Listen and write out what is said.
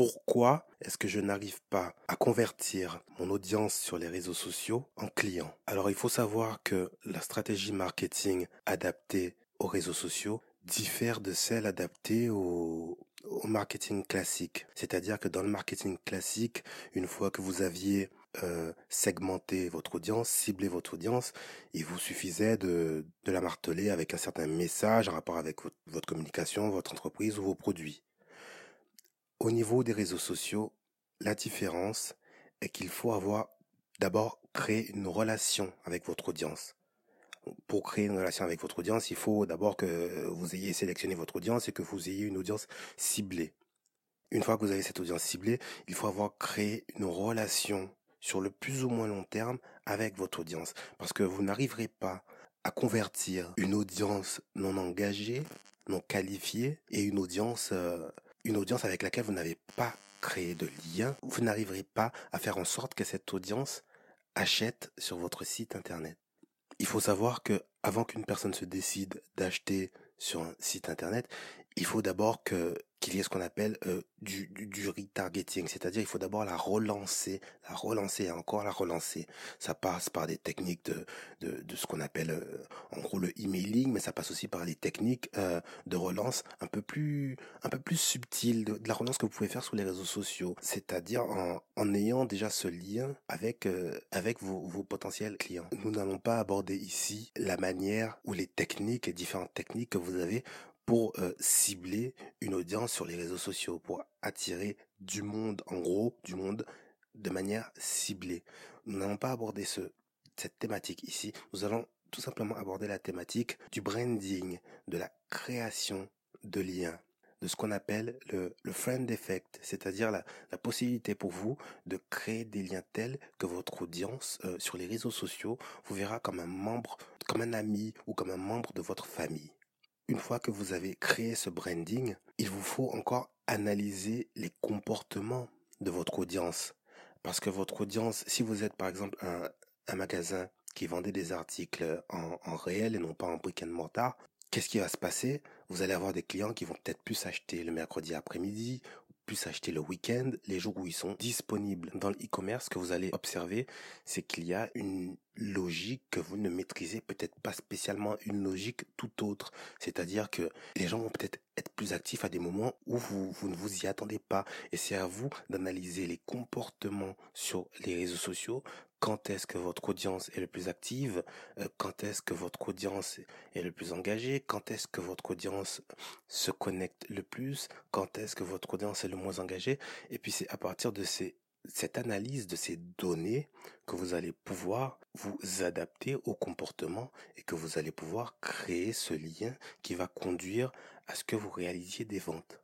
pourquoi est-ce que je n'arrive pas à convertir mon audience sur les réseaux sociaux en clients? Alors il faut savoir que la stratégie marketing adaptée aux réseaux sociaux diffère de celle adaptée au, marketing classique. C'est-à-dire que dans le marketing classique, une fois que vous aviez euh, segmenter votre audience, cibler votre audience, il vous suffisait de, la marteler avec un certain message en rapport avec votre communication, votre entreprise ou vos produits. Au niveau des réseaux sociaux, la différence est qu'il faut avoir d'abord créé une relation avec votre audience. Pour créer une relation avec votre audience, il faut d'abord que vous ayez sélectionné votre audience et que vous ayez une audience ciblée. Une fois que vous avez cette audience ciblée, il faut avoir créé une relation sur le plus ou moins long terme avec votre audience. Parce que vous n'arriverez pas à convertir une audience non engagée, non qualifiée et une audience, euh, une audience avec laquelle vous n'avez pas créé de lien. Vous n'arriverez pas à faire en sorte que cette audience achète sur votre site internet. Il faut savoir que avant qu'une personne se décide d'acheter sur un site internet, il faut d'abord que qu'il y ait ce qu'on appelle euh, du, du, du, retargeting, c'est-à-dire il faut d'abord la relancer, la relancer et encore la relancer. Ça passe par des techniques de, de, de ce qu'on appelle euh, en gros le emailing, mais ça passe aussi par des techniques euh, de relance un peu plus un peu plus subtiles, de, de, la relance que vous pouvez faire sur les réseaux sociaux, c'est-à-dire en, en ayant déjà ce lien avec avec vos, vos potentiels clients. Nous n'allons pas aborder ici la manière ou les techniques, les différentes techniques que vous avez pour euh, cibler une audience sur les réseaux sociaux, pour attirer du monde, en gros, du monde de manière ciblée. Nous n'allons pas aborder ce, cette thématique ici. Nous allons tout simplement aborder la thématique du branding, de la création de liens, de ce qu'on appelle le, le friend effect, c'est-à-dire la, la, possibilité pour vous de créer des liens tels que votre audience euh, sur les réseaux sociaux vous verra comme un membre, comme un ami ou comme un membre de votre famille une fois que vous avez créé ce branding, il vous faut encore analyser les comportements de votre audience. Parce que votre audience, si vous êtes par exemple un, magasin qui vendait des articles en, en, réel et non pas en brick and mortar, qu'est-ce qui va se passer? Vous allez avoir des clients qui vont peut-être plus acheter le mercredi après-midi, plus acheter le week-end, les jours où ils sont disponibles. Dans le e-commerce, ce que vous allez observer, c'est qu'il y a une logique que vous ne maîtrisez peut-être pas spécialement une logique tout autre. C'est-à-dire que les gens vont peut-être être plus actifs à des moments où vous, vous ne vous y attendez pas. Et c'est à vous d'analyser les comportements sur les réseaux sociaux. Quand est-ce que votre audience est le plus active? Euh, Quand est-ce que votre audience est le plus engagée? Quand est-ce que votre audience se connecte le plus? Quand est-ce que votre audience est le moins engagée? Et puis c'est à partir de ces cette analyse de ces données que vous allez pouvoir vous adapter au comportement et que vous allez pouvoir créer ce lien qui va conduire à ce que vous réalisiez des ventes.